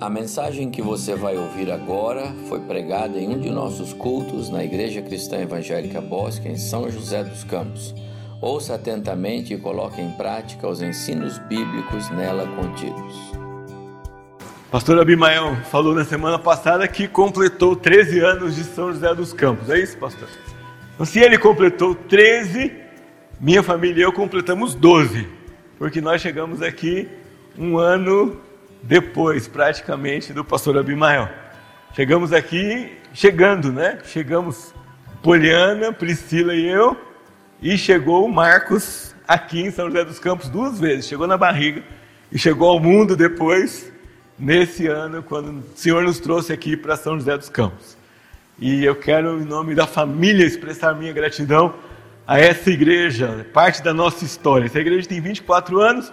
A mensagem que você vai ouvir agora foi pregada em um de nossos cultos na Igreja Cristã Evangélica Bosque, em São José dos Campos. Ouça atentamente e coloque em prática os ensinos bíblicos nela contidos. Pastor Abimael falou na semana passada que completou 13 anos de São José dos Campos. É isso, pastor? Então, se ele completou 13, minha família e eu completamos 12, porque nós chegamos aqui um ano depois, praticamente, do pastor Abimael. Chegamos aqui, chegando, né? Chegamos Poliana, Priscila e eu, e chegou o Marcos aqui em São José dos Campos duas vezes. Chegou na barriga e chegou ao mundo depois, nesse ano, quando o Senhor nos trouxe aqui para São José dos Campos. E eu quero, em nome da família, expressar minha gratidão a essa igreja, parte da nossa história. Essa igreja tem 24 anos,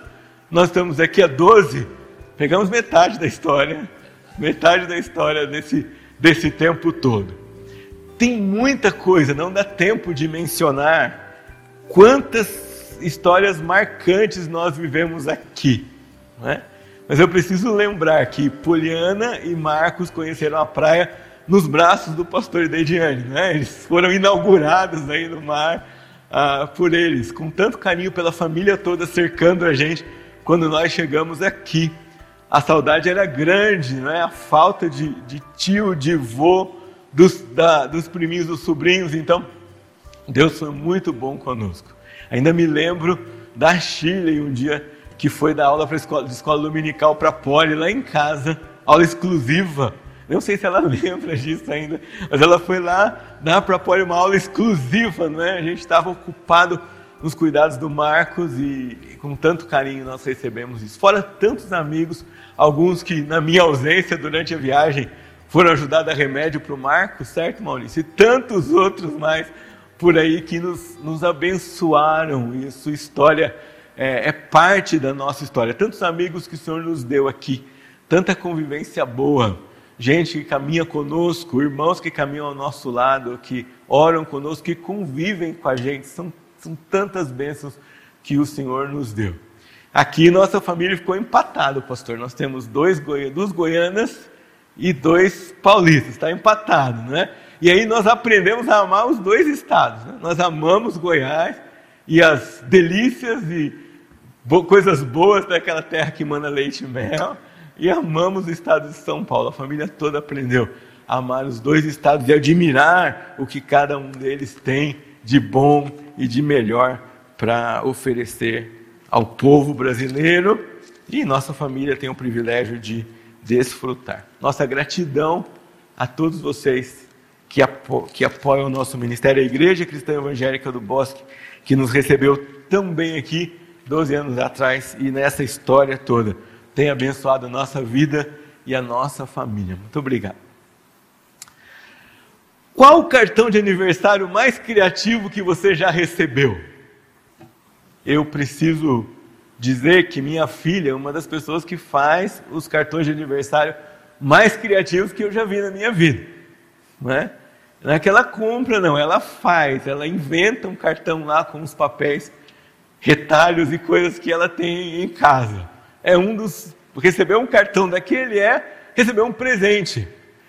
nós estamos aqui há 12 Pegamos metade da história, metade da história desse, desse tempo todo. Tem muita coisa, não dá tempo de mencionar quantas histórias marcantes nós vivemos aqui. Não é? Mas eu preciso lembrar que Poliana e Marcos conheceram a praia nos braços do pastor Dediane. Né? Eles foram inaugurados aí no mar ah, por eles, com tanto carinho pela família toda cercando a gente quando nós chegamos aqui a saudade era grande, né? a falta de, de tio, de vô, dos, da, dos priminhos, dos sobrinhos. Então, Deus foi muito bom conosco. Ainda me lembro da Chile, um dia que foi dar aula escola, de escola dominical para a Poli, lá em casa, aula exclusiva. Não sei se ela lembra disso ainda, mas ela foi lá dar para a Poli uma aula exclusiva, não é? A gente estava ocupado nos cuidados do Marcos e, e com tanto carinho nós recebemos isso. Fora tantos amigos, alguns que na minha ausência durante a viagem foram ajudar a remédio para o Marcos, certo, Maurício? E tantos outros mais por aí que nos, nos abençoaram e sua história é, é parte da nossa história. Tantos amigos que o Senhor nos deu aqui, tanta convivência boa gente que caminha conosco, irmãos que caminham ao nosso lado, que oram conosco, que convivem com a gente. São são tantas bênçãos que o Senhor nos deu. Aqui nossa família ficou empatada, pastor. Nós temos dois goi duas goianas e dois paulistas. Está empatado, né? E aí nós aprendemos a amar os dois estados. Né? Nós amamos Goiás e as delícias e bo coisas boas daquela terra que manda leite e mel. E amamos o estado de São Paulo. A família toda aprendeu a amar os dois estados e admirar o que cada um deles tem de bom e de melhor para oferecer ao povo brasileiro e nossa família tem o privilégio de desfrutar. Nossa gratidão a todos vocês que, apo que apoiam o nosso ministério, a Igreja Cristã Evangélica do Bosque, que nos recebeu tão bem aqui 12 anos atrás e nessa história toda tem abençoado a nossa vida e a nossa família. Muito obrigado. Qual o cartão de aniversário mais criativo que você já recebeu? Eu preciso dizer que minha filha é uma das pessoas que faz os cartões de aniversário mais criativos que eu já vi na minha vida. Não é? Não é que ela compra, não, ela faz, ela inventa um cartão lá com os papéis, retalhos e coisas que ela tem em casa. É um dos. Receber um cartão daquele é receber um presente.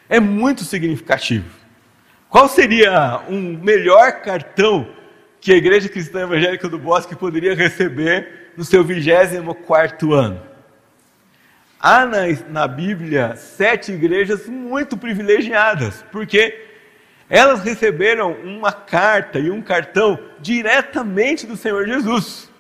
É muito significativo. Qual seria um melhor cartão que a Igreja Cristã Evangélica do Bosque poderia receber no seu 24 ano? Há na, na Bíblia sete igrejas muito privilegiadas, porque elas receberam uma carta e um cartão diretamente do Senhor Jesus.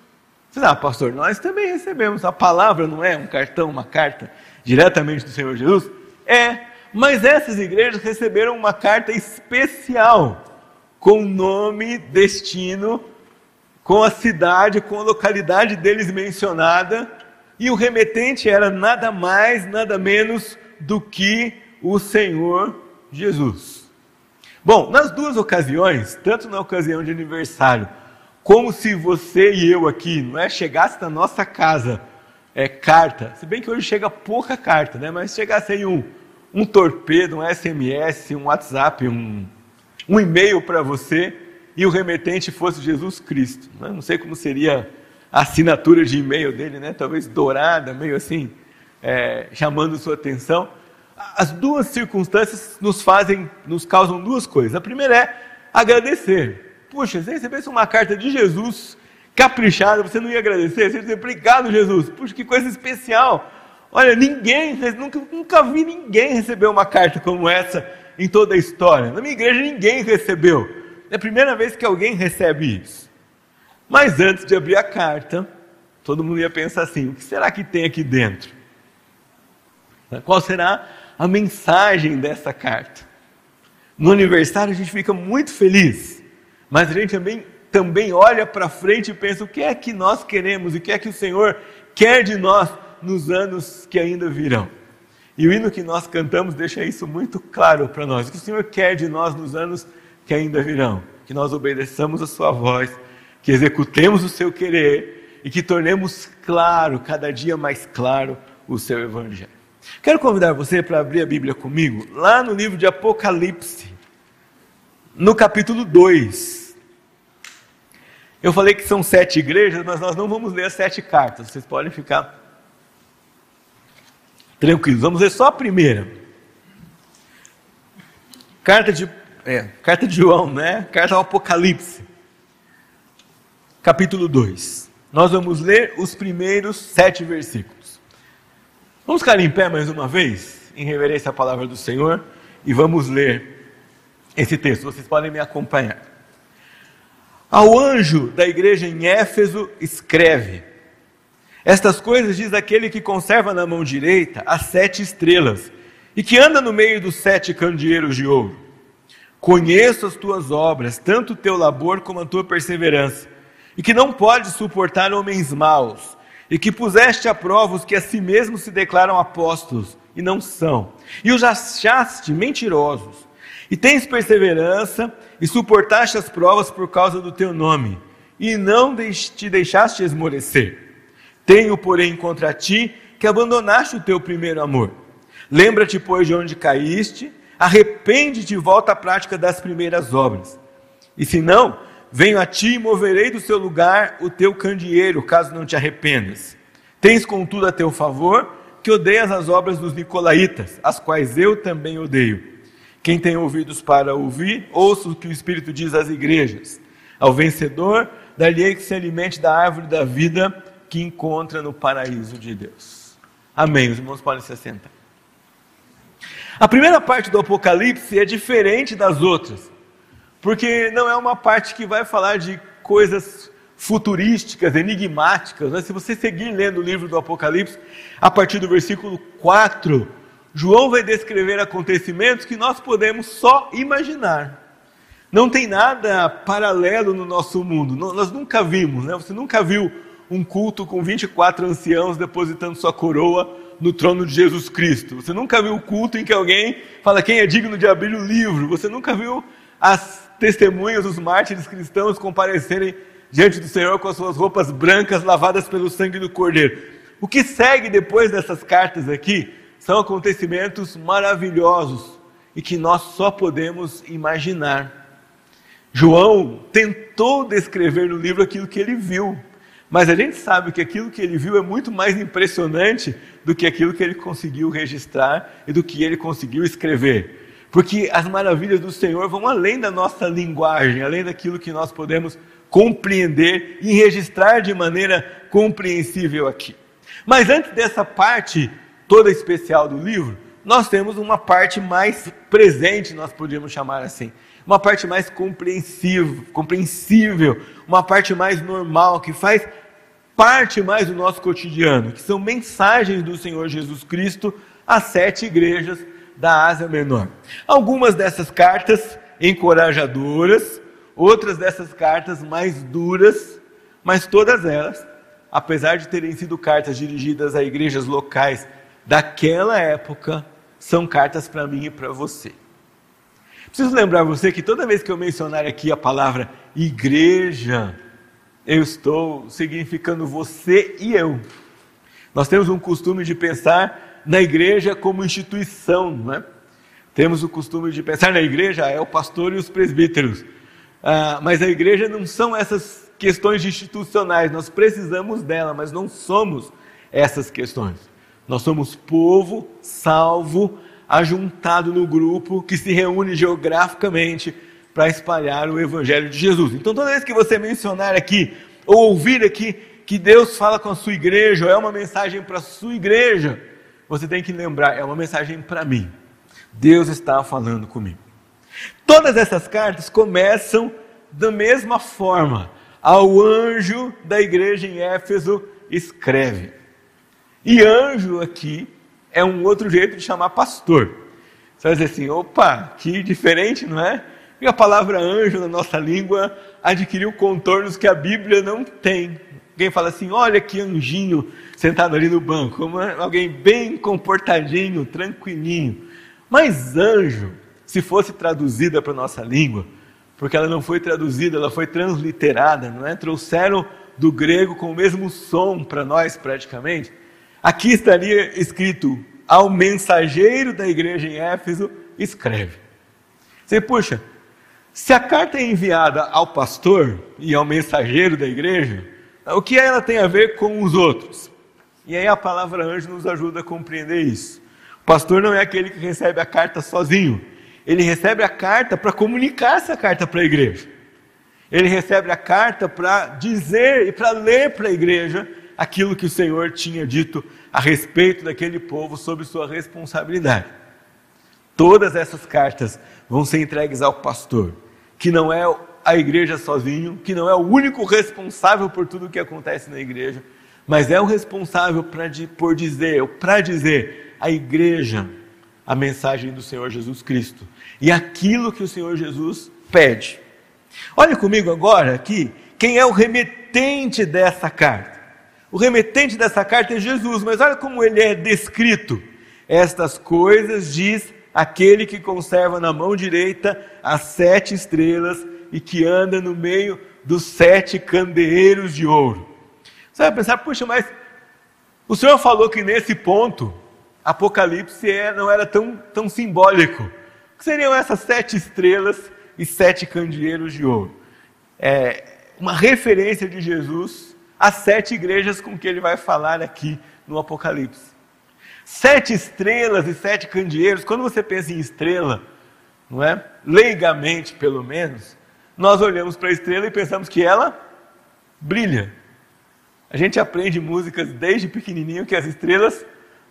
Sabe, ah, pastor, nós também recebemos. A palavra não é um cartão, uma carta diretamente do Senhor Jesus? É, mas essas igrejas receberam uma carta especial, com nome, destino, com a cidade, com a localidade deles mencionada, e o remetente era nada mais, nada menos do que o Senhor Jesus. Bom, nas duas ocasiões, tanto na ocasião de aniversário, como se você e eu aqui, não é, chegasse na nossa casa, é carta, se bem que hoje chega pouca carta, né, mas chegasse aí um um torpedo, um SMS, um WhatsApp, um, um e-mail para você e o remetente fosse Jesus Cristo. Né? Não sei como seria a assinatura de e-mail dele, né? talvez dourada, meio assim, é, chamando sua atenção. As duas circunstâncias nos fazem, nos causam duas coisas. A primeira é agradecer. Puxa, se recebesse uma carta de Jesus caprichada, você não ia agradecer? Você ia dizer, obrigado, Jesus. Puxa, que coisa especial. Olha, ninguém, nunca, nunca vi ninguém receber uma carta como essa em toda a história. Na minha igreja ninguém recebeu. É a primeira vez que alguém recebe isso. Mas antes de abrir a carta, todo mundo ia pensar assim: o que será que tem aqui dentro? Qual será a mensagem dessa carta? No aniversário a gente fica muito feliz, mas a gente também, também olha para frente e pensa: o que é que nós queremos, o que é que o Senhor quer de nós nos anos que ainda virão? E o hino que nós cantamos deixa isso muito claro para nós. O que o Senhor quer de nós nos anos que ainda virão? Que nós obedeçamos a Sua voz, que executemos o Seu querer e que tornemos claro, cada dia mais claro, o Seu Evangelho. Quero convidar você para abrir a Bíblia comigo, lá no livro de Apocalipse, no capítulo 2. Eu falei que são sete igrejas, mas nós não vamos ler as sete cartas, vocês podem ficar tranquilos. Vamos ler só a primeira. Carta de, é, carta de João, né? Carta ao Apocalipse. Capítulo 2. Nós vamos ler os primeiros sete versículos. Vamos ficar em pé mais uma vez, em reverência à palavra do Senhor, e vamos ler esse texto. Vocês podem me acompanhar. Ao anjo da igreja em Éfeso, escreve: estas coisas diz aquele que conserva na mão direita as sete estrelas e que anda no meio dos sete candeeiros de ouro. Conheço as tuas obras, tanto o teu labor como a tua perseverança, e que não podes suportar homens maus, e que puseste a prova os que a si mesmos se declaram apóstolos e não são, e os achaste mentirosos. E tens perseverança e suportaste as provas por causa do teu nome, e não te deixaste esmorecer. Tenho, porém, contra ti que abandonaste o teu primeiro amor. Lembra-te, pois, de onde caíste, arrepende-te e volta à prática das primeiras obras. E se não, venho a ti e moverei do seu lugar o teu candeeiro, caso não te arrependas. Tens, contudo, a teu favor que odeias as obras dos nicolaítas, as quais eu também odeio. Quem tem ouvidos para ouvir, ouça o que o Espírito diz às igrejas. Ao vencedor, dar-lhe que se alimente da árvore da vida que encontra no paraíso de Deus. Amém. Os irmãos podem se assentar. A primeira parte do Apocalipse é diferente das outras, porque não é uma parte que vai falar de coisas futurísticas, enigmáticas. Né? Se você seguir lendo o livro do Apocalipse, a partir do versículo 4, João vai descrever acontecimentos que nós podemos só imaginar. Não tem nada paralelo no nosso mundo, nós nunca vimos, né? você nunca viu um culto com 24 anciãos depositando sua coroa no trono de Jesus Cristo. Você nunca viu o culto em que alguém fala quem é digno de abrir o livro. Você nunca viu as testemunhas, os mártires cristãos comparecerem diante do Senhor com as suas roupas brancas lavadas pelo sangue do Cordeiro. O que segue depois dessas cartas aqui são acontecimentos maravilhosos e que nós só podemos imaginar. João tentou descrever no livro aquilo que ele viu, mas a gente sabe que aquilo que ele viu é muito mais impressionante do que aquilo que ele conseguiu registrar e do que ele conseguiu escrever. Porque as maravilhas do Senhor vão além da nossa linguagem, além daquilo que nós podemos compreender e registrar de maneira compreensível aqui. Mas antes dessa parte toda especial do livro, nós temos uma parte mais presente, nós podemos chamar assim, uma parte mais compreensível, compreensível, uma parte mais normal que faz parte mais do nosso cotidiano, que são mensagens do Senhor Jesus Cristo às sete igrejas da Ásia Menor. Algumas dessas cartas encorajadoras, outras dessas cartas mais duras, mas todas elas, apesar de terem sido cartas dirigidas a igrejas locais daquela época, são cartas para mim e para você. Preciso lembrar você que toda vez que eu mencionar aqui a palavra igreja, eu estou significando você e eu. Nós temos um costume de pensar na igreja como instituição, não é? Temos o costume de pensar na igreja é o pastor e os presbíteros. Ah, mas a igreja não são essas questões institucionais, nós precisamos dela, mas não somos essas questões. Nós somos povo salvo, ajuntado no grupo que se reúne geograficamente para espalhar o Evangelho de Jesus. Então, toda vez que você mencionar aqui, ou ouvir aqui, que Deus fala com a sua igreja, ou é uma mensagem para a sua igreja, você tem que lembrar, é uma mensagem para mim. Deus está falando comigo. Todas essas cartas começam da mesma forma. Ao anjo da igreja em Éfeso, escreve. E anjo aqui é um outro jeito de chamar pastor. Você vai dizer assim: opa, que diferente, não é? E a palavra anjo na nossa língua adquiriu contornos que a Bíblia não tem. Alguém fala assim: olha que anjinho sentado ali no banco, alguém bem comportadinho, tranquilinho. Mas anjo, se fosse traduzida para a nossa língua, porque ela não foi traduzida, ela foi transliterada, não é? Trouxeram do grego com o mesmo som para nós praticamente. Aqui estaria escrito: ao mensageiro da igreja em Éfeso, escreve. Você, puxa, se a carta é enviada ao pastor e ao mensageiro da igreja, o que ela tem a ver com os outros? E aí a palavra anjo nos ajuda a compreender isso. O pastor não é aquele que recebe a carta sozinho. Ele recebe a carta para comunicar essa carta para a igreja. Ele recebe a carta para dizer e para ler para a igreja aquilo que o Senhor tinha dito a respeito daquele povo sobre sua responsabilidade. Todas essas cartas vão ser entregues ao pastor, que não é a igreja sozinho, que não é o único responsável por tudo o que acontece na igreja, mas é o responsável pra, por dizer, para dizer à igreja a mensagem do Senhor Jesus Cristo e aquilo que o Senhor Jesus pede. Olha comigo agora aqui, quem é o remetente dessa carta? O remetente dessa carta é Jesus, mas olha como ele é descrito. Estas coisas diz aquele que conserva na mão direita as sete estrelas e que anda no meio dos sete candeeiros de ouro. Você vai pensar, puxa, mas o Senhor falou que nesse ponto Apocalipse é, não era tão, tão simbólico. O que seriam essas sete estrelas e sete candeeiros de ouro? É uma referência de Jesus às sete igrejas com que ele vai falar aqui no Apocalipse. Sete estrelas e sete candeeiros, quando você pensa em estrela, não é? Leigamente, pelo menos, nós olhamos para a estrela e pensamos que ela brilha. A gente aprende músicas desde pequenininho que as estrelas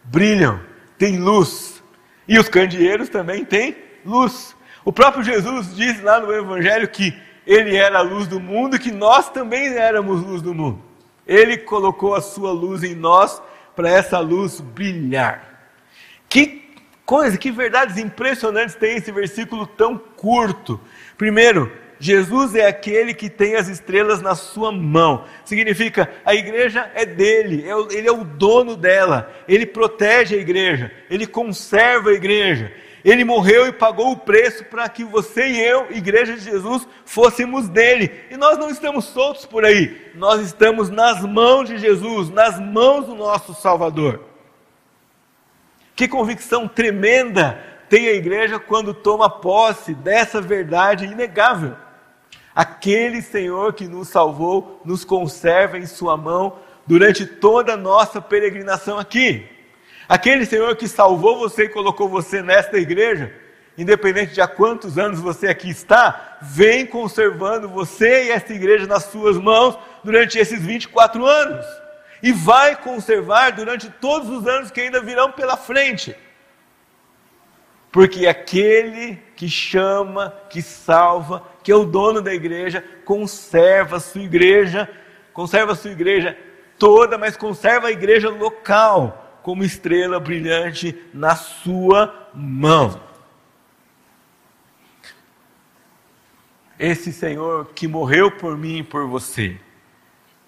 brilham, têm luz. E os candeeiros também têm luz. O próprio Jesus diz lá no Evangelho que ele era a luz do mundo e que nós também éramos luz do mundo. Ele colocou a sua luz em nós para essa luz brilhar. Que coisa, que verdades impressionantes tem esse versículo tão curto. Primeiro, Jesus é aquele que tem as estrelas na sua mão. Significa, a igreja é dele, é ele é o dono dela, ele protege a igreja, ele conserva a igreja. Ele morreu e pagou o preço para que você e eu, igreja de Jesus, fôssemos dele. E nós não estamos soltos por aí, nós estamos nas mãos de Jesus, nas mãos do nosso Salvador. Que convicção tremenda tem a igreja quando toma posse dessa verdade inegável. Aquele Senhor que nos salvou, nos conserva em Sua mão durante toda a nossa peregrinação aqui. Aquele Senhor que salvou você e colocou você nesta igreja, independente de há quantos anos você aqui está, vem conservando você e esta igreja nas suas mãos durante esses 24 anos. E vai conservar durante todos os anos que ainda virão pela frente. Porque aquele que chama, que salva, que é o dono da igreja, conserva a sua igreja, conserva a sua igreja toda, mas conserva a igreja local como estrela brilhante na sua mão. Esse Senhor que morreu por mim e por você,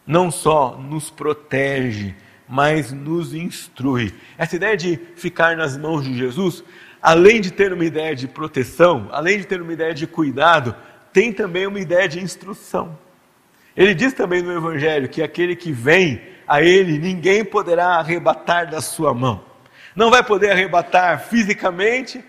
não só nos protege, mas nos instrui. Essa ideia de ficar nas mãos de Jesus, além de ter uma ideia de proteção, além de ter uma ideia de cuidado, tem também uma ideia de instrução. Ele diz também no Evangelho que aquele que vem a ele ninguém poderá arrebatar da sua mão. Não vai poder arrebatar fisicamente,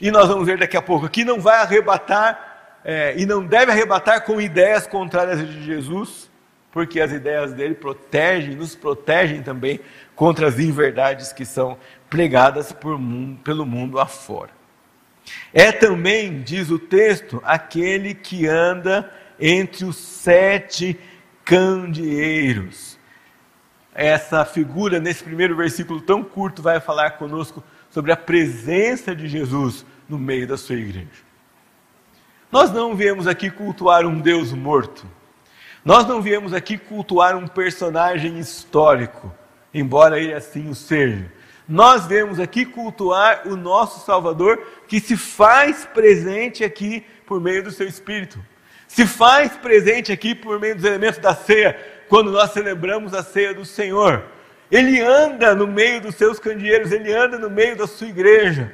e nós vamos ver daqui a pouco que não vai arrebatar é, e não deve arrebatar com ideias contrárias de Jesus, porque as ideias dele protegem, nos protegem também contra as inverdades que são pregadas mundo, pelo mundo afora. É também, diz o texto, aquele que anda entre os sete candeeiros. Essa figura, nesse primeiro versículo tão curto, vai falar conosco sobre a presença de Jesus no meio da sua igreja. Nós não viemos aqui cultuar um Deus morto. Nós não viemos aqui cultuar um personagem histórico, embora ele assim o seja. Nós viemos aqui cultuar o nosso Salvador, que se faz presente aqui por meio do seu Espírito. Se faz presente aqui por meio dos elementos da ceia, quando nós celebramos a ceia do Senhor. Ele anda no meio dos seus candeeiros, ele anda no meio da sua igreja.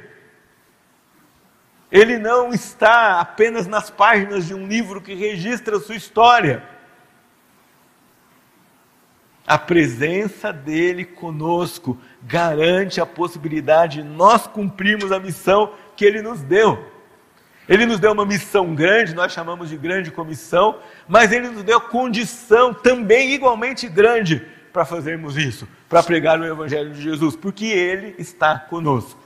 Ele não está apenas nas páginas de um livro que registra a sua história. A presença dele conosco garante a possibilidade de nós cumprirmos a missão que ele nos deu. Ele nos deu uma missão grande, nós chamamos de grande comissão, mas ele nos deu condição também igualmente grande para fazermos isso, para pregar o Evangelho de Jesus, porque ele está conosco.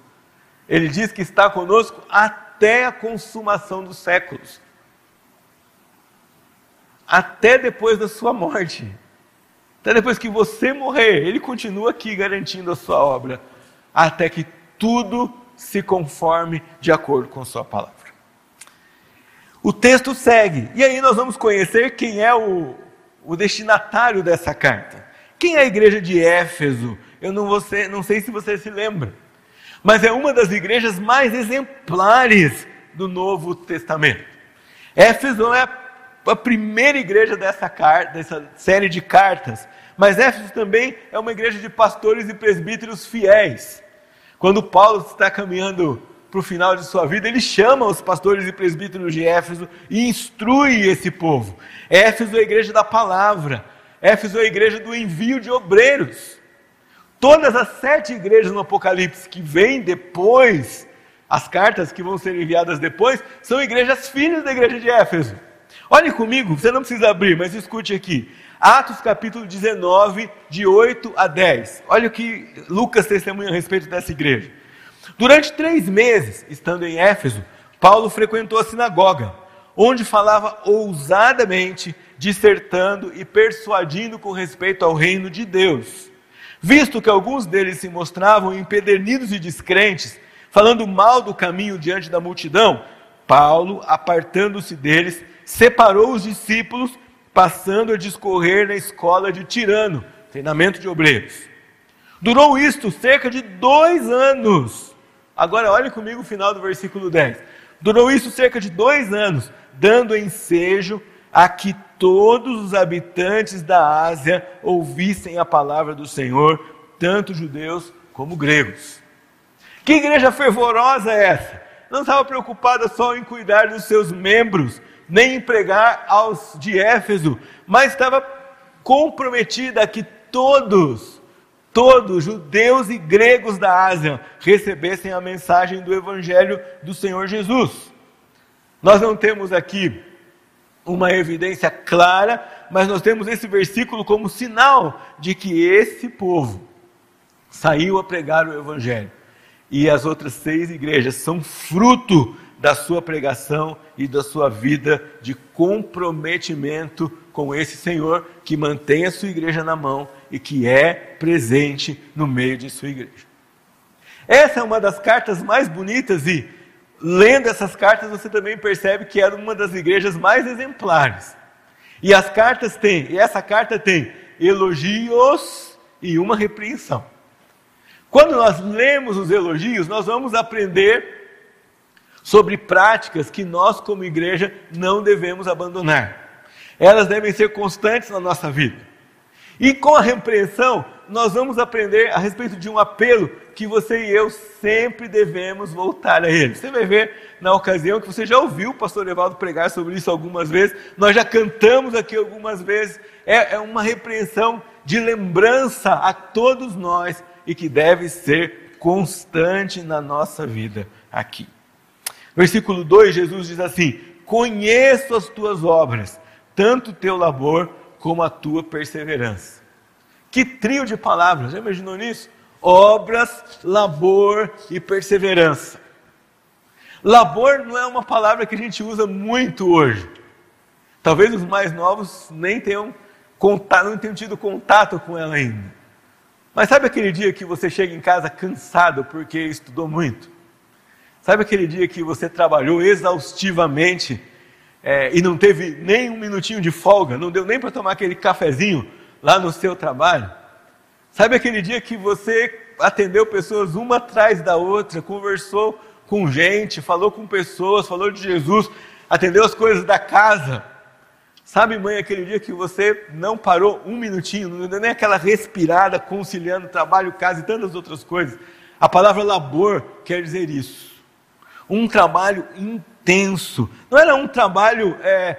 Ele diz que está conosco até a consumação dos séculos. Até depois da sua morte. Até depois que você morrer, ele continua aqui garantindo a sua obra, até que tudo se conforme de acordo com sua palavra. O texto segue, e aí nós vamos conhecer quem é o, o destinatário dessa carta. Quem é a igreja de Éfeso? Eu não, vou ser, não sei se você se lembra mas é uma das igrejas mais exemplares do Novo Testamento. Éfeso é a primeira igreja dessa, carta, dessa série de cartas, mas Éfeso também é uma igreja de pastores e presbíteros fiéis. Quando Paulo está caminhando para o final de sua vida, ele chama os pastores e presbíteros de Éfeso e instrui esse povo. Éfeso é a igreja da palavra, Éfeso é a igreja do envio de obreiros. Todas as sete igrejas no Apocalipse que vêm depois, as cartas que vão ser enviadas depois, são igrejas filhas da igreja de Éfeso. Olhe comigo, você não precisa abrir, mas escute aqui. Atos capítulo 19, de 8 a 10. Olha o que Lucas testemunha a respeito dessa igreja. Durante três meses, estando em Éfeso, Paulo frequentou a sinagoga, onde falava ousadamente, dissertando e persuadindo com respeito ao reino de Deus. Visto que alguns deles se mostravam empedernidos e descrentes, falando mal do caminho diante da multidão, Paulo, apartando-se deles, separou os discípulos, passando a discorrer na escola de Tirano, treinamento de obreiros. Durou isto cerca de dois anos. Agora olhe comigo o final do versículo 10. Durou isso cerca de dois anos, dando ensejo a que todos os habitantes da Ásia ouvissem a palavra do Senhor, tanto judeus como gregos. Que igreja fervorosa é essa? Não estava preocupada só em cuidar dos seus membros, nem em pregar aos de Éfeso, mas estava comprometida a que todos, todos, judeus e gregos da Ásia, recebessem a mensagem do Evangelho do Senhor Jesus. Nós não temos aqui uma evidência clara, mas nós temos esse versículo como sinal de que esse povo saiu a pregar o Evangelho. E as outras seis igrejas são fruto da sua pregação e da sua vida de comprometimento com esse Senhor que mantém a sua igreja na mão e que é presente no meio de sua igreja. Essa é uma das cartas mais bonitas e lendo essas cartas, você também percebe que era uma das igrejas mais exemplares. E as cartas têm, e essa carta tem elogios e uma repreensão. Quando nós lemos os elogios, nós vamos aprender sobre práticas que nós, como igreja, não devemos abandonar. Elas devem ser constantes na nossa vida. E com a repreensão, nós vamos aprender a respeito de um apelo que você e eu sempre devemos voltar a ele. Você vai ver na ocasião que você já ouviu o pastor Evaldo pregar sobre isso algumas vezes, nós já cantamos aqui algumas vezes. É, é uma repreensão de lembrança a todos nós e que deve ser constante na nossa vida aqui. Versículo 2, Jesus diz assim: Conheço as tuas obras, tanto o teu labor como a tua perseverança. Que trio de palavras, já imaginou nisso? Obras, labor e perseverança. Labor não é uma palavra que a gente usa muito hoje. Talvez os mais novos nem tenham contato, não tenham tido contato com ela ainda. Mas sabe aquele dia que você chega em casa cansado porque estudou muito? Sabe aquele dia que você trabalhou exaustivamente é, e não teve nem um minutinho de folga, não deu nem para tomar aquele cafezinho lá no seu trabalho? Sabe aquele dia que você atendeu pessoas uma atrás da outra, conversou com gente, falou com pessoas, falou de Jesus, atendeu as coisas da casa? Sabe, mãe, aquele dia que você não parou um minutinho, não deu nem aquela respirada conciliando trabalho, casa e tantas outras coisas. A palavra labor quer dizer isso. Um trabalho intenso. Não era um trabalho é,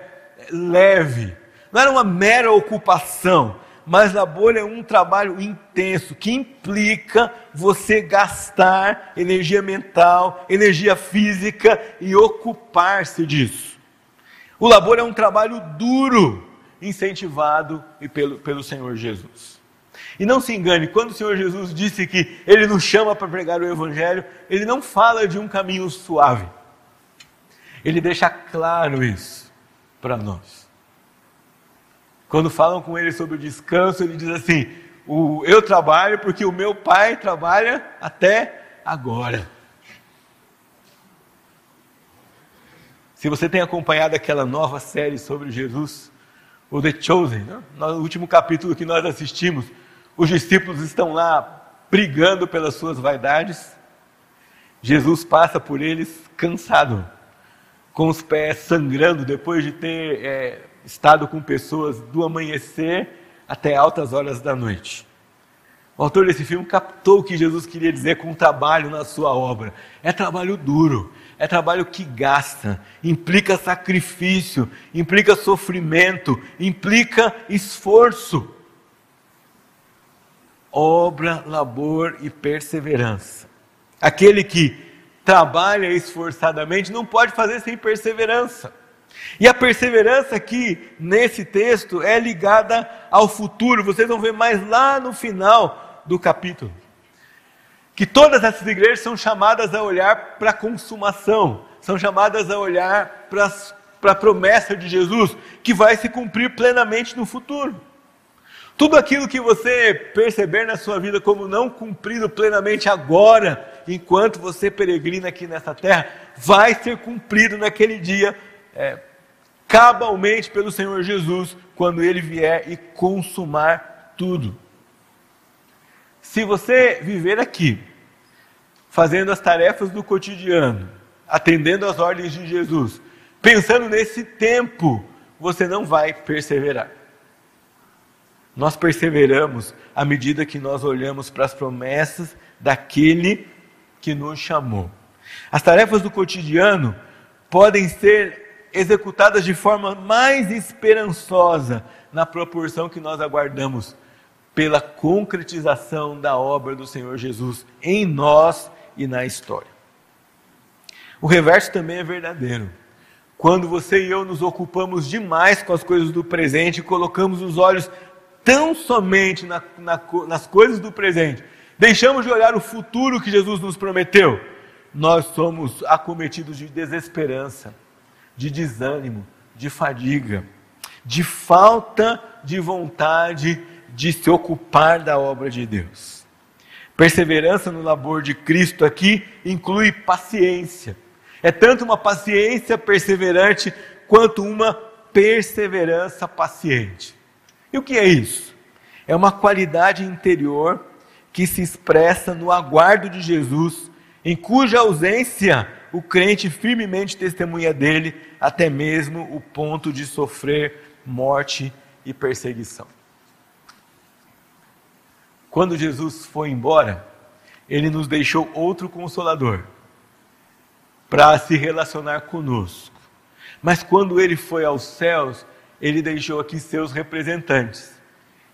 leve. Não era uma mera ocupação. Mas labor é um trabalho intenso que implica você gastar energia mental, energia física e ocupar-se disso. O labor é um trabalho duro, incentivado pelo, pelo Senhor Jesus. E não se engane, quando o Senhor Jesus disse que Ele nos chama para pregar o Evangelho, Ele não fala de um caminho suave. Ele deixa claro isso para nós. Quando falam com Ele sobre o descanso, Ele diz assim: Eu trabalho porque o meu Pai trabalha até agora. Se você tem acompanhado aquela nova série sobre Jesus, o The Chosen, né? no último capítulo que nós assistimos, os discípulos estão lá brigando pelas suas vaidades. Jesus passa por eles cansado, com os pés sangrando, depois de ter é, estado com pessoas do amanhecer até altas horas da noite. O autor desse filme captou o que Jesus queria dizer com o trabalho na sua obra. É trabalho duro, é trabalho que gasta, implica sacrifício, implica sofrimento, implica esforço. Obra, labor e perseverança. Aquele que trabalha esforçadamente não pode fazer sem perseverança. E a perseverança aqui, nesse texto, é ligada ao futuro. Vocês vão ver mais lá no final do capítulo que todas essas igrejas são chamadas a olhar para a consumação, são chamadas a olhar para a promessa de Jesus, que vai se cumprir plenamente no futuro. Tudo aquilo que você perceber na sua vida como não cumprido plenamente agora, enquanto você peregrina aqui nessa terra, vai ser cumprido naquele dia, é, cabalmente pelo Senhor Jesus, quando Ele vier e consumar tudo. Se você viver aqui, fazendo as tarefas do cotidiano, atendendo às ordens de Jesus, pensando nesse tempo, você não vai perseverar. Nós perseveramos à medida que nós olhamos para as promessas daquele que nos chamou. As tarefas do cotidiano podem ser executadas de forma mais esperançosa na proporção que nós aguardamos pela concretização da obra do Senhor Jesus em nós e na história. O reverso também é verdadeiro. Quando você e eu nos ocupamos demais com as coisas do presente e colocamos os olhos tão somente na, na, nas coisas do presente, deixamos de olhar o futuro que Jesus nos prometeu, nós somos acometidos de desesperança, de desânimo, de fadiga, de falta de vontade de se ocupar da obra de Deus. Perseverança no labor de Cristo aqui inclui paciência. É tanto uma paciência perseverante quanto uma perseverança paciente. E o que é isso? É uma qualidade interior que se expressa no aguardo de Jesus, em cuja ausência o crente firmemente testemunha dele, até mesmo o ponto de sofrer morte e perseguição. Quando Jesus foi embora, ele nos deixou outro consolador para se relacionar conosco. Mas quando ele foi aos céus, ele deixou aqui seus representantes.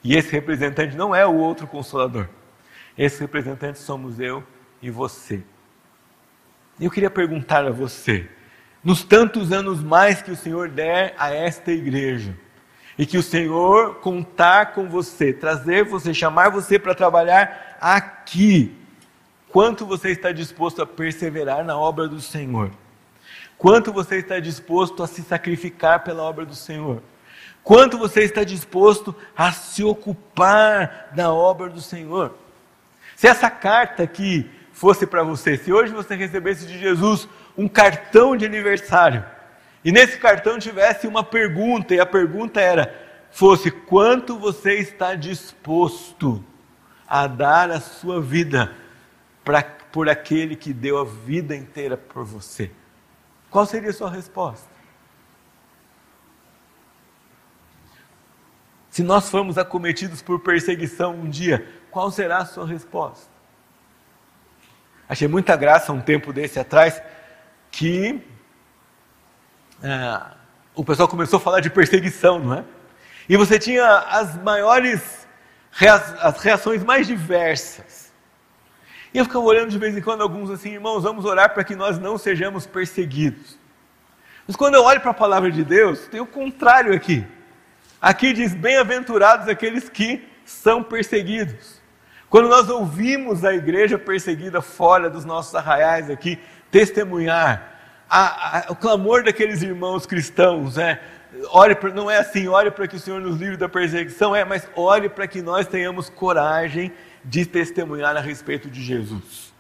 E esse representante não é o outro consolador. Esse representante somos eu e você. Eu queria perguntar a você, nos tantos anos mais que o Senhor der a esta igreja, e que o Senhor contar com você, trazer você, chamar você para trabalhar aqui, quanto você está disposto a perseverar na obra do Senhor? Quanto você está disposto a se sacrificar pela obra do Senhor? Quanto você está disposto a se ocupar da obra do Senhor? Se essa carta aqui fosse para você, se hoje você recebesse de Jesus um cartão de aniversário, e nesse cartão tivesse uma pergunta, e a pergunta era: fosse quanto você está disposto a dar a sua vida pra, por aquele que deu a vida inteira por você? Qual seria a sua resposta? Se nós formos acometidos por perseguição um dia, qual será a sua resposta? Achei muita graça um tempo desse atrás que é, o pessoal começou a falar de perseguição, não é? E você tinha as maiores, as reações mais diversas. E eu ficava olhando de vez em quando alguns assim, irmãos, vamos orar para que nós não sejamos perseguidos. Mas quando eu olho para a palavra de Deus, tem o contrário aqui. Aqui diz: bem-aventurados aqueles que são perseguidos. Quando nós ouvimos a igreja perseguida fora dos nossos arraiais aqui testemunhar a, a, o clamor daqueles irmãos cristãos, é, ore pra, não é assim, ore para que o Senhor nos livre da perseguição, é, mas ore para que nós tenhamos coragem de testemunhar a respeito de Jesus.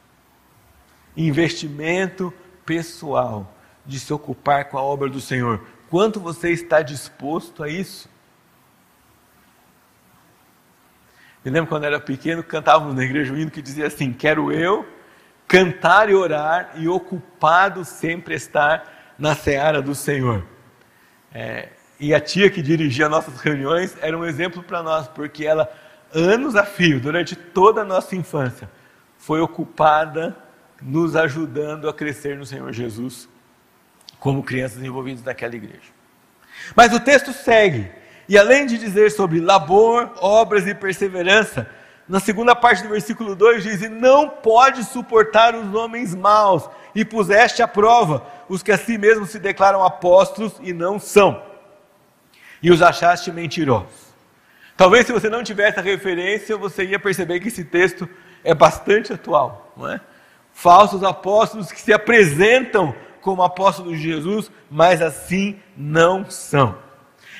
Investimento pessoal, de se ocupar com a obra do Senhor. Quanto você está disposto a isso? Me lembro quando era pequeno, cantávamos na igreja um hino que dizia assim: Quero eu cantar e orar e ocupado sempre estar na seara do Senhor. É, e a tia que dirigia nossas reuniões era um exemplo para nós, porque ela, anos a fio, durante toda a nossa infância, foi ocupada nos ajudando a crescer no Senhor Jesus, como crianças envolvidas naquela igreja. Mas o texto segue, e além de dizer sobre labor, obras e perseverança, na segunda parte do versículo 2 diz: E não pode suportar os homens maus, e puseste à prova os que a si mesmos se declaram apóstolos e não são, e os achaste mentirosos. Talvez se você não tivesse a referência, você ia perceber que esse texto é bastante atual, não é? Falsos apóstolos que se apresentam como apóstolos de Jesus, mas assim não são.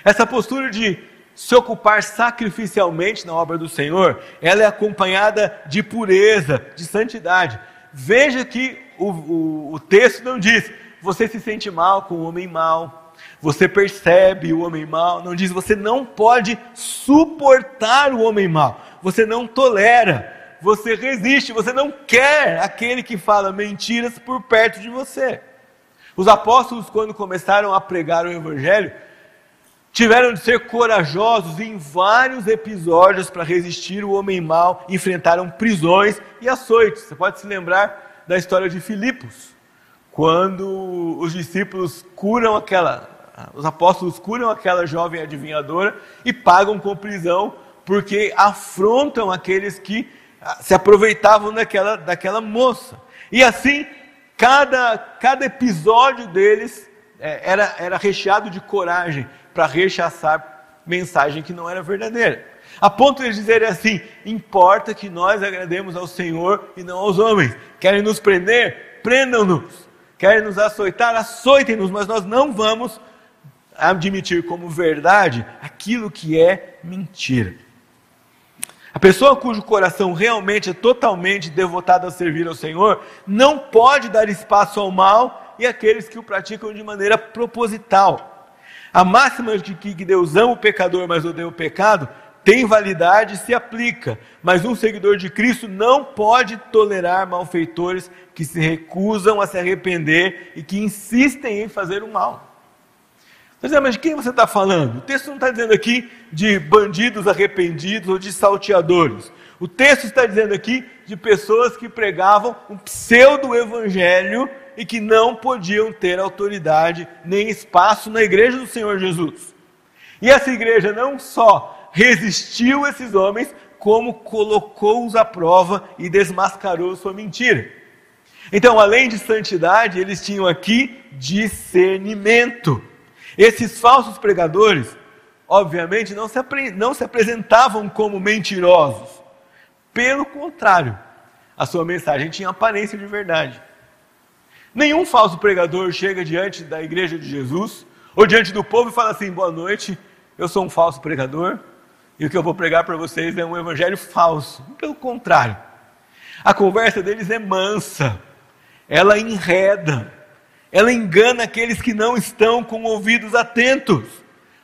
Essa postura de se ocupar sacrificialmente na obra do Senhor, ela é acompanhada de pureza, de santidade. Veja que o, o, o texto não diz, você se sente mal com o homem mau, você percebe o homem mau, não diz, você não pode suportar o homem mau, você não tolera, você resiste, você não quer aquele que fala mentiras por perto de você. Os apóstolos, quando começaram a pregar o Evangelho, tiveram de ser corajosos em vários episódios para resistir o homem mau, enfrentaram prisões e açoites. Você pode se lembrar da história de Filipos, quando os discípulos curam aquela, os apóstolos curam aquela jovem adivinhadora e pagam com prisão porque afrontam aqueles que ah, se aproveitavam daquela, daquela moça. E assim, cada, cada episódio deles é, era, era recheado de coragem para rechaçar mensagem que não era verdadeira. A ponto de dizerem assim: importa que nós agrademos ao Senhor e não aos homens. Querem nos prender? Prendam-nos. Querem nos açoitar? Açoitem-nos, mas nós não vamos admitir como verdade aquilo que é mentira. A pessoa cujo coração realmente é totalmente devotado a servir ao Senhor não pode dar espaço ao mal e àqueles que o praticam de maneira proposital. A máxima de que Deus ama o pecador, mas odeia o pecado, tem validade e se aplica, mas um seguidor de Cristo não pode tolerar malfeitores que se recusam a se arrepender e que insistem em fazer o mal. Mas, de quem você está falando? O texto não está dizendo aqui de bandidos arrependidos ou de salteadores. O texto está dizendo aqui de pessoas que pregavam um pseudo-evangelho e que não podiam ter autoridade nem espaço na igreja do Senhor Jesus. E essa igreja não só resistiu esses homens, como colocou-os à prova e desmascarou sua mentira. Então, além de santidade, eles tinham aqui discernimento. Esses falsos pregadores obviamente, não se, não se apresentavam como mentirosos. Pelo contrário, a sua mensagem tinha aparência de verdade. Nenhum falso pregador chega diante da igreja de Jesus ou diante do povo e fala assim: boa noite, eu sou um falso pregador e o que eu vou pregar para vocês é um evangelho falso. Pelo contrário, a conversa deles é mansa, ela enreda, ela engana aqueles que não estão com ouvidos atentos.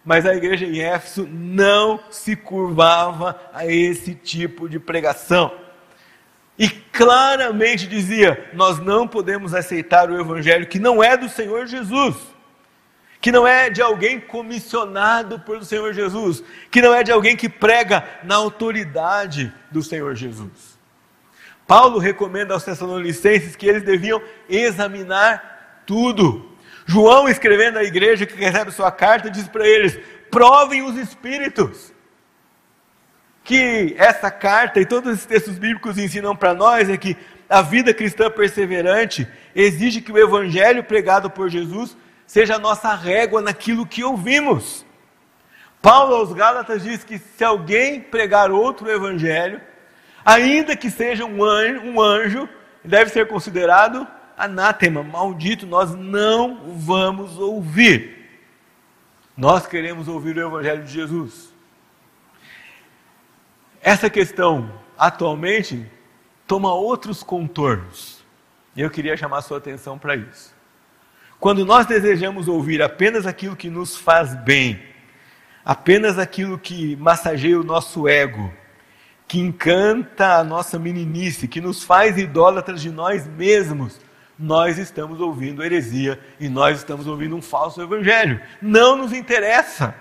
Mas a igreja em Éfeso não se curvava a esse tipo de pregação. E claramente dizia: nós não podemos aceitar o evangelho que não é do Senhor Jesus, que não é de alguém comissionado pelo Senhor Jesus, que não é de alguém que prega na autoridade do Senhor Jesus. Paulo recomenda aos Tessalonicenses que eles deviam examinar tudo. João, escrevendo à igreja que recebe sua carta, diz para eles: provem os espíritos que essa carta e todos esses textos bíblicos ensinam para nós é que a vida cristã perseverante exige que o evangelho pregado por Jesus seja a nossa régua naquilo que ouvimos. Paulo aos Gálatas diz que se alguém pregar outro evangelho, ainda que seja um anjo, um anjo deve ser considerado anátema, maldito, nós não vamos ouvir. Nós queremos ouvir o evangelho de Jesus. Essa questão, atualmente, toma outros contornos. E eu queria chamar sua atenção para isso. Quando nós desejamos ouvir apenas aquilo que nos faz bem, apenas aquilo que massageia o nosso ego, que encanta a nossa meninice, que nos faz idólatras de nós mesmos, nós estamos ouvindo heresia e nós estamos ouvindo um falso evangelho. Não nos interessa.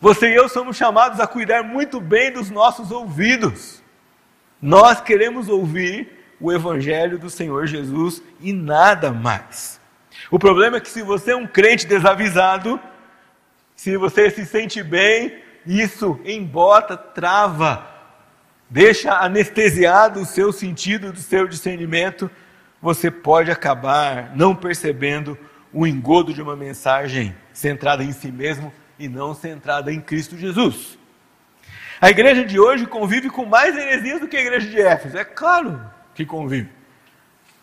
Você e eu somos chamados a cuidar muito bem dos nossos ouvidos. Nós queremos ouvir o Evangelho do Senhor Jesus e nada mais. O problema é que se você é um crente desavisado, se você se sente bem, isso embota, trava, deixa anestesiado o seu sentido, do seu discernimento, você pode acabar não percebendo o engodo de uma mensagem centrada em si mesmo e não centrada em Cristo Jesus. A igreja de hoje convive com mais heresias do que a igreja de Éfeso. É claro que convive.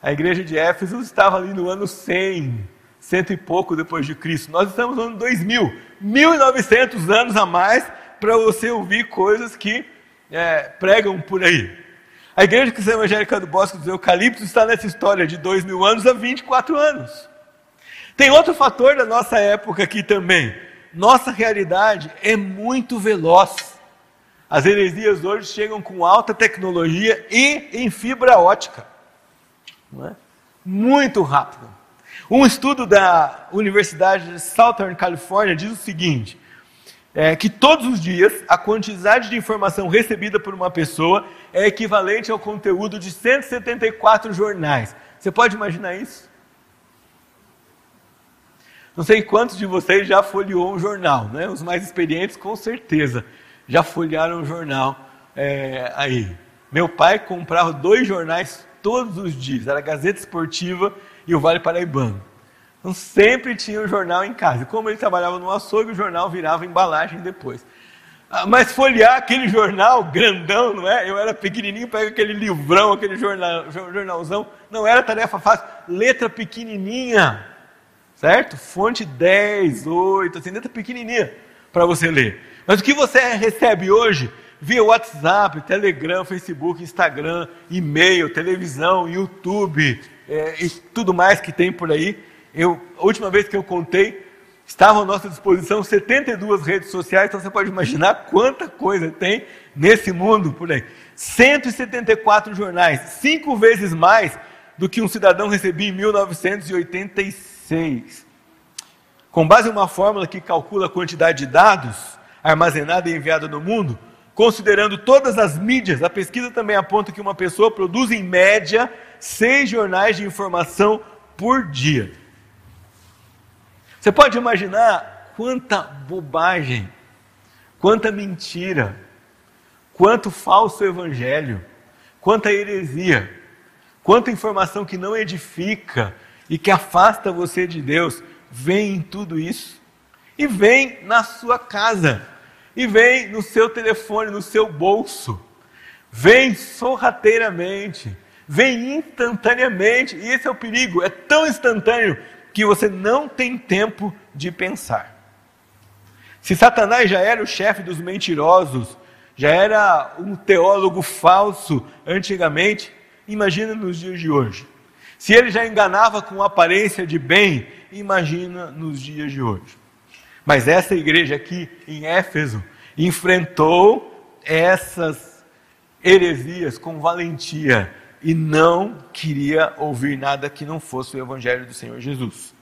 A igreja de Éfeso estava ali no ano 100, cento e pouco depois de Cristo. Nós estamos no ano 2000, 1900 anos a mais para você ouvir coisas que é, pregam por aí. A igreja cristã evangélica do Bosque dos Eucaliptos está nessa história de dois mil anos a 24 anos. Tem outro fator da nossa época aqui também nossa realidade é muito veloz. As heresias hoje chegam com alta tecnologia e em fibra ótica. É? Muito rápido. Um estudo da Universidade de Southern California diz o seguinte: é, que todos os dias a quantidade de informação recebida por uma pessoa é equivalente ao conteúdo de 174 jornais. Você pode imaginar isso? Não sei quantos de vocês já folheou um jornal, né? Os mais experientes, com certeza, já folhearam um jornal é, aí. Meu pai comprava dois jornais todos os dias, era a Gazeta Esportiva e o Vale Paraibano. Então sempre tinha um jornal em casa. Como ele trabalhava no açougue, o jornal virava embalagem depois. Ah, mas folhear aquele jornal grandão, não é? Eu era pequenininho, pega aquele livrão, aquele jornal, jornalzão, não era tarefa fácil. Letra pequenininha, certo? Fonte 10, 8, assim, letra pequenininha para você ler. Mas o que você recebe hoje via WhatsApp, Telegram, Facebook, Instagram, e-mail, televisão, YouTube é, e tudo mais que tem por aí. Eu, a última vez que eu contei, estavam à nossa disposição 72 redes sociais, então você pode imaginar quanta coisa tem nesse mundo por aí. 174 jornais, cinco vezes mais do que um cidadão recebia em 1986. 6. Com base em uma fórmula que calcula a quantidade de dados armazenada e enviada no mundo, considerando todas as mídias, a pesquisa também aponta que uma pessoa produz em média seis jornais de informação por dia. Você pode imaginar quanta bobagem, quanta mentira, quanto falso evangelho, quanta heresia, quanta informação que não edifica, e que afasta você de Deus, vem em tudo isso. E vem na sua casa, e vem no seu telefone, no seu bolso, vem sorrateiramente, vem instantaneamente, e esse é o perigo, é tão instantâneo que você não tem tempo de pensar. Se Satanás já era o chefe dos mentirosos, já era um teólogo falso antigamente, imagina nos dias de hoje. Se ele já enganava com aparência de bem, imagina nos dias de hoje. Mas essa igreja aqui em Éfeso enfrentou essas heresias com valentia e não queria ouvir nada que não fosse o evangelho do Senhor Jesus.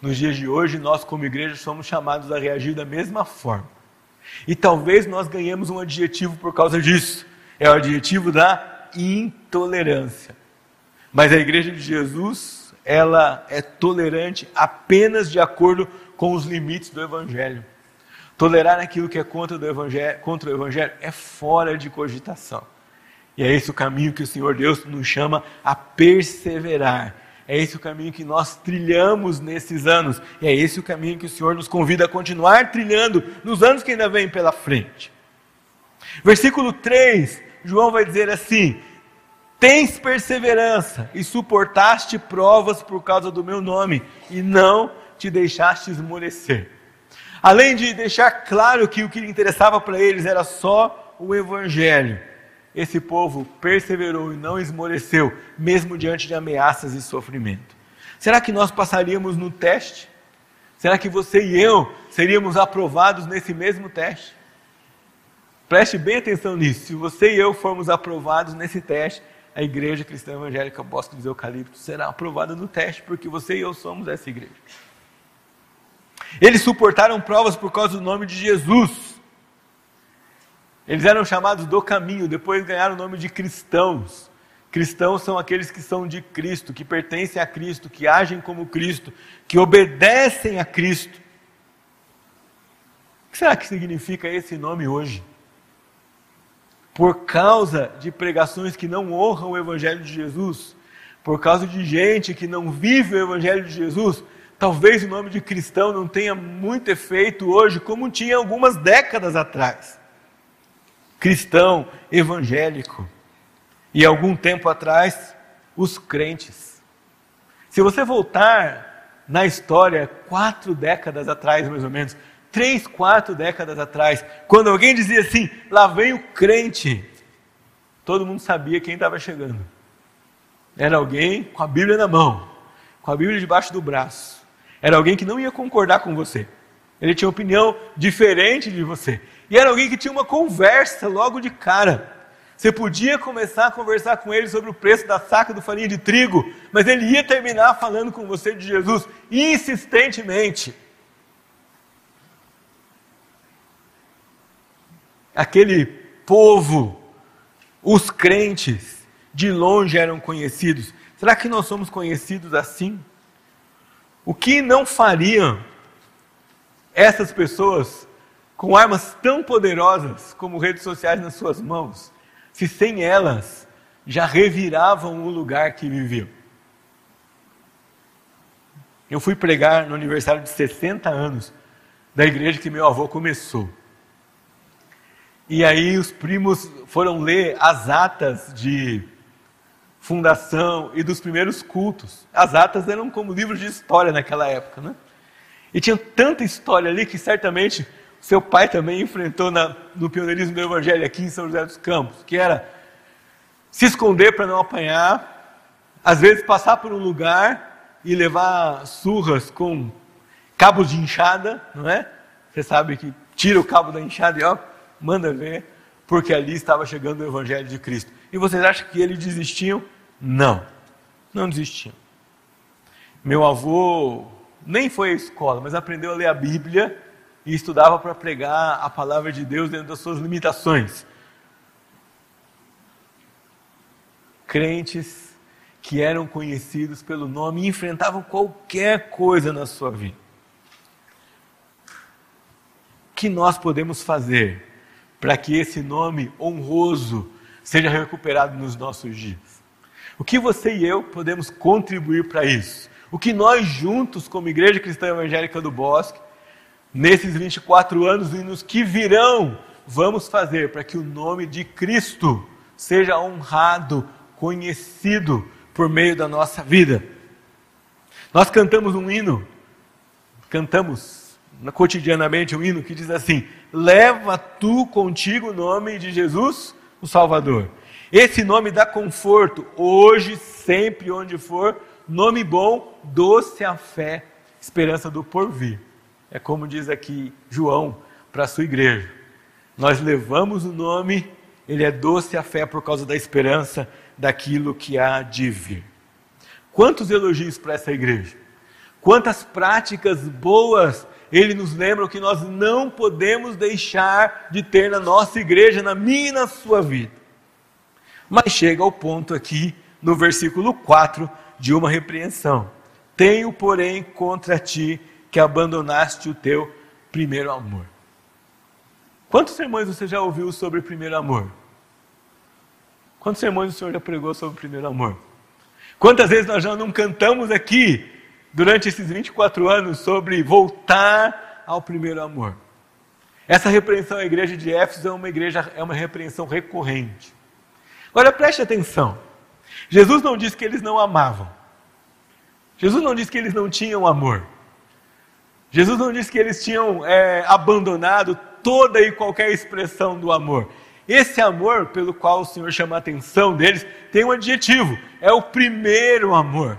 Nos dias de hoje, nós como igreja somos chamados a reagir da mesma forma. E talvez nós ganhemos um adjetivo por causa disso. É o adjetivo da intolerância. Mas a igreja de Jesus, ela é tolerante apenas de acordo com os limites do evangelho. Tolerar aquilo que é contra, do evangelho, contra o evangelho é fora de cogitação. E é esse o caminho que o Senhor Deus nos chama a perseverar. É esse o caminho que nós trilhamos nesses anos. E é esse o caminho que o Senhor nos convida a continuar trilhando nos anos que ainda vêm pela frente. Versículo 3, João vai dizer assim: Tens perseverança e suportaste provas por causa do meu nome, e não te deixaste esmorecer. Além de deixar claro que o que interessava para eles era só o Evangelho, esse povo perseverou e não esmoreceu, mesmo diante de ameaças e sofrimento. Será que nós passaríamos no teste? Será que você e eu seríamos aprovados nesse mesmo teste? Preste bem atenção nisso. Se você e eu formos aprovados nesse teste, a Igreja Cristã Evangélica Bosque dos Eucaliptos será aprovada no teste, porque você e eu somos essa igreja. Eles suportaram provas por causa do nome de Jesus. Eles eram chamados do caminho, depois ganharam o nome de cristãos. Cristãos são aqueles que são de Cristo, que pertencem a Cristo, que agem como Cristo, que obedecem a Cristo. O que será que significa esse nome hoje? Por causa de pregações que não honram o Evangelho de Jesus, por causa de gente que não vive o Evangelho de Jesus, talvez o nome de cristão não tenha muito efeito hoje, como tinha algumas décadas atrás. Cristão, evangélico. E algum tempo atrás, os crentes. Se você voltar na história, quatro décadas atrás, mais ou menos, três, quatro décadas atrás, quando alguém dizia assim: lá vem o crente, todo mundo sabia quem estava chegando. Era alguém com a Bíblia na mão, com a Bíblia debaixo do braço. Era alguém que não ia concordar com você. Ele tinha opinião diferente de você. E era alguém que tinha uma conversa logo de cara. Você podia começar a conversar com ele sobre o preço da saca do farinha de trigo, mas ele ia terminar falando com você de Jesus insistentemente. Aquele povo, os crentes, de longe eram conhecidos. Será que nós somos conhecidos assim? O que não fariam essas pessoas com armas tão poderosas como redes sociais nas suas mãos, se sem elas já reviravam o lugar que viviam? Eu fui pregar no aniversário de 60 anos da igreja que meu avô começou. E aí os primos foram ler as atas de fundação e dos primeiros cultos. As atas eram como livros de história naquela época, né? E tinha tanta história ali que certamente seu pai também enfrentou na, no pioneirismo do Evangelho aqui em São José dos Campos, que era se esconder para não apanhar, às vezes passar por um lugar e levar surras com cabos de enxada, não é? Você sabe que tira o cabo da enxada e ó, manda ver, porque ali estava chegando o Evangelho de Cristo. E vocês acham que eles desistiam? Não, não desistiam. Meu avô nem foi à escola, mas aprendeu a ler a Bíblia e estudava para pregar a palavra de Deus dentro das suas limitações. Crentes que eram conhecidos pelo nome enfrentavam qualquer coisa na sua vida. O que nós podemos fazer para que esse nome honroso seja recuperado nos nossos dias. O que você e eu podemos contribuir para isso? O que nós juntos, como Igreja Cristã Evangélica do Bosque, nesses 24 anos e nos que virão, vamos fazer para que o nome de Cristo seja honrado, conhecido por meio da nossa vida. Nós cantamos um hino, cantamos cotidianamente um hino que diz assim: Leva tu contigo o nome de Jesus, o Salvador. Esse nome dá conforto, hoje, sempre, onde for, nome bom, doce a fé, esperança do porvir. É como diz aqui João para sua igreja. Nós levamos o nome, ele é doce a fé por causa da esperança daquilo que há de vir. Quantos elogios para essa igreja? Quantas práticas boas ele nos lembra que nós não podemos deixar de ter na nossa igreja, na minha e na sua vida. Mas chega ao ponto aqui, no versículo 4, de uma repreensão. Tenho, porém, contra ti que abandonaste o teu primeiro amor. Quantos sermões você já ouviu sobre o primeiro amor? Quantos sermões o Senhor já pregou sobre o primeiro amor? Quantas vezes nós já não cantamos aqui, durante esses 24 anos, sobre voltar ao primeiro amor? Essa repreensão à igreja de Éfeso é uma igreja, é uma repreensão recorrente. Agora preste atenção. Jesus não disse que eles não amavam. Jesus não disse que eles não tinham amor. Jesus não disse que eles tinham é, abandonado toda e qualquer expressão do amor. Esse amor pelo qual o Senhor chama a atenção deles tem um adjetivo: é o primeiro amor.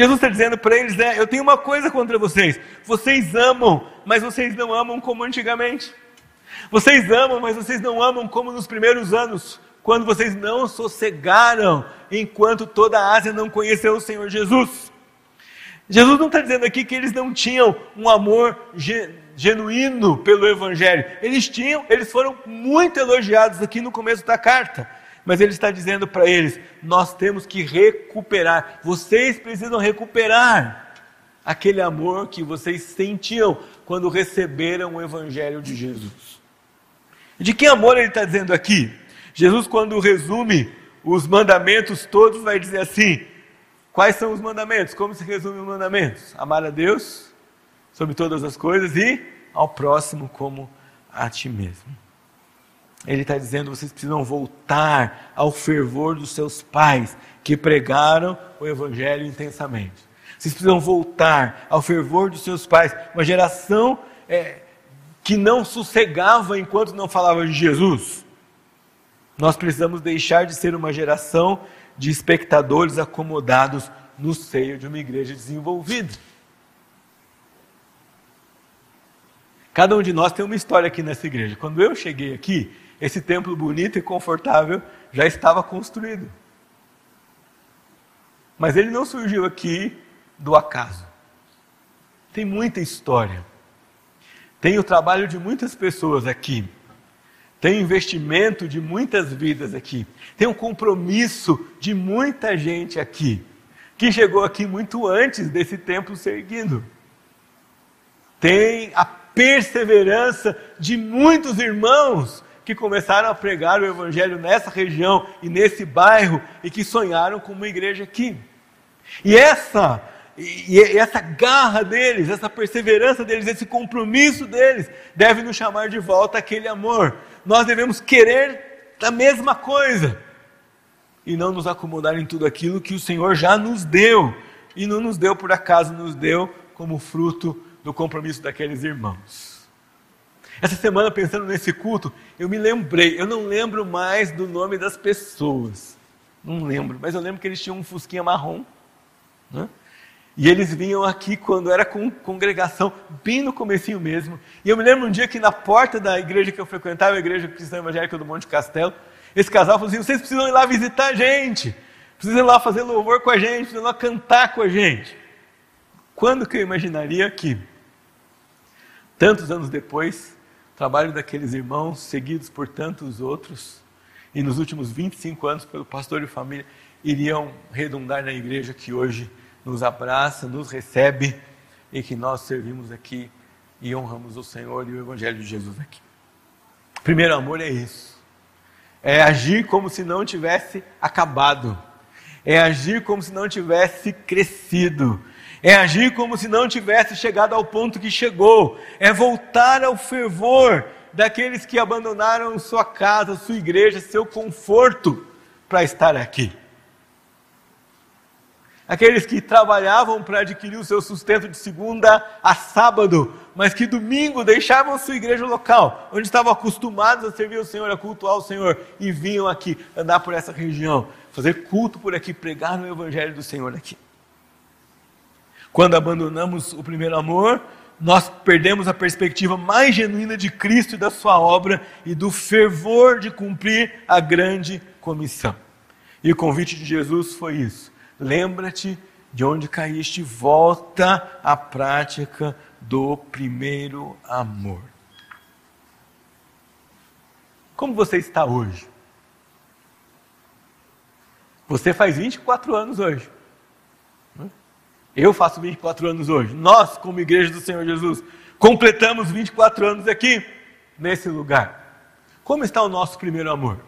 Jesus está dizendo para eles é: eu tenho uma coisa contra vocês. Vocês amam, mas vocês não amam como antigamente. Vocês amam, mas vocês não amam como nos primeiros anos, quando vocês não sossegaram enquanto toda a Ásia não conheceu o Senhor Jesus. Jesus não está dizendo aqui que eles não tinham um amor genuíno pelo Evangelho. Eles tinham, eles foram muito elogiados aqui no começo da carta. Mas ele está dizendo para eles: nós temos que recuperar, vocês precisam recuperar aquele amor que vocês sentiam quando receberam o Evangelho de Jesus. De que amor ele está dizendo aqui? Jesus, quando resume os mandamentos todos, vai dizer assim: Quais são os mandamentos? Como se resume os mandamentos? Amar a Deus sobre todas as coisas e ao próximo como a ti mesmo. Ele está dizendo: vocês precisam voltar ao fervor dos seus pais que pregaram o Evangelho intensamente. Vocês precisam voltar ao fervor dos seus pais, uma geração é, que não sossegava enquanto não falava de Jesus. Nós precisamos deixar de ser uma geração de espectadores acomodados no seio de uma igreja desenvolvida. Cada um de nós tem uma história aqui nessa igreja. Quando eu cheguei aqui, esse templo bonito e confortável já estava construído. Mas ele não surgiu aqui do acaso. Tem muita história. Tem o trabalho de muitas pessoas aqui. Tem investimento de muitas vidas aqui. Tem um compromisso de muita gente aqui. Que chegou aqui muito antes desse templo ser erguido. Tem a perseverança de muitos irmãos que começaram a pregar o Evangelho nessa região e nesse bairro e que sonharam com uma igreja aqui. E essa e essa garra deles, essa perseverança deles, esse compromisso deles, deve nos chamar de volta aquele amor. Nós devemos querer a mesma coisa e não nos acomodar em tudo aquilo que o Senhor já nos deu e não nos deu por acaso, nos deu como fruto do compromisso daqueles irmãos. Essa semana, pensando nesse culto, eu me lembrei, eu não lembro mais do nome das pessoas, não lembro, mas eu lembro que eles tinham um fusquinha marrom. Né? E eles vinham aqui quando era com congregação, bem no comecinho mesmo. E eu me lembro um dia que na porta da igreja que eu frequentava, a igreja cristã evangélica do Monte Castelo, esse casal falou assim: vocês precisam ir lá visitar a gente, precisam ir lá fazer louvor com a gente, precisam ir lá cantar com a gente. Quando que eu imaginaria que, tantos anos depois, trabalho daqueles irmãos, seguidos por tantos outros, e nos últimos 25 anos pelo pastor e família, iriam redundar na igreja que hoje nos abraça, nos recebe e que nós servimos aqui e honramos o Senhor e o Evangelho de Jesus aqui. Primeiro amor é isso. É agir como se não tivesse acabado. É agir como se não tivesse crescido. É agir como se não tivesse chegado ao ponto que chegou. É voltar ao fervor daqueles que abandonaram sua casa, sua igreja, seu conforto para estar aqui. Aqueles que trabalhavam para adquirir o seu sustento de segunda a sábado, mas que domingo deixavam sua igreja local, onde estavam acostumados a servir o Senhor, a cultuar o Senhor, e vinham aqui andar por essa região, fazer culto por aqui, pregar no Evangelho do Senhor aqui. Quando abandonamos o primeiro amor, nós perdemos a perspectiva mais genuína de Cristo e da sua obra e do fervor de cumprir a grande comissão. E o convite de Jesus foi isso: lembra-te de onde caíste, volta à prática do primeiro amor. Como você está hoje? Você faz 24 anos hoje. Eu faço 24 anos hoje. Nós, como Igreja do Senhor Jesus, completamos 24 anos aqui, nesse lugar. Como está o nosso primeiro amor?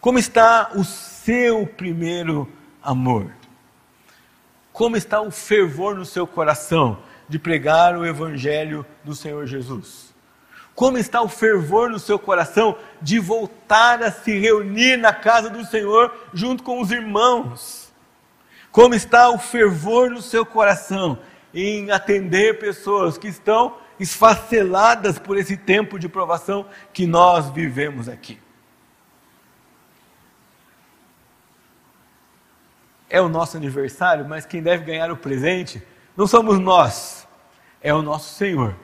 Como está o seu primeiro amor? Como está o fervor no seu coração de pregar o Evangelho do Senhor Jesus? Como está o fervor no seu coração de voltar a se reunir na casa do Senhor junto com os irmãos? Como está o fervor no seu coração em atender pessoas que estão esfaceladas por esse tempo de provação que nós vivemos aqui? É o nosso aniversário, mas quem deve ganhar o presente não somos nós, é o nosso Senhor,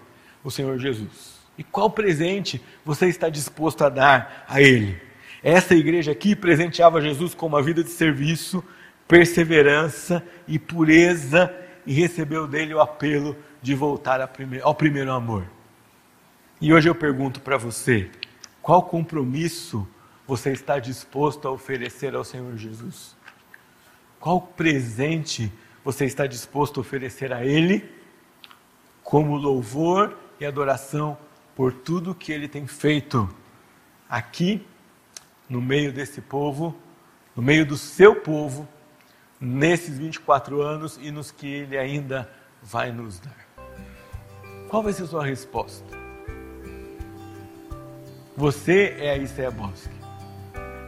o Senhor Jesus. E qual presente você está disposto a dar a Ele? Essa igreja aqui presenteava Jesus com uma vida de serviço, perseverança e pureza e recebeu dele o apelo de voltar ao primeiro amor. E hoje eu pergunto para você: qual compromisso você está disposto a oferecer ao Senhor Jesus? Qual presente você está disposto a oferecer a Ele como louvor e adoração por tudo que Ele tem feito aqui, no meio desse povo, no meio do seu povo nesses 24 anos e nos que Ele ainda vai nos dar. Qual vai ser a sua resposta? Você é a Isaiah Bosque.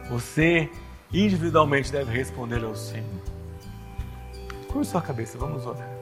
Você individualmente deve responder ao Senhor. Curva sua cabeça, vamos orar.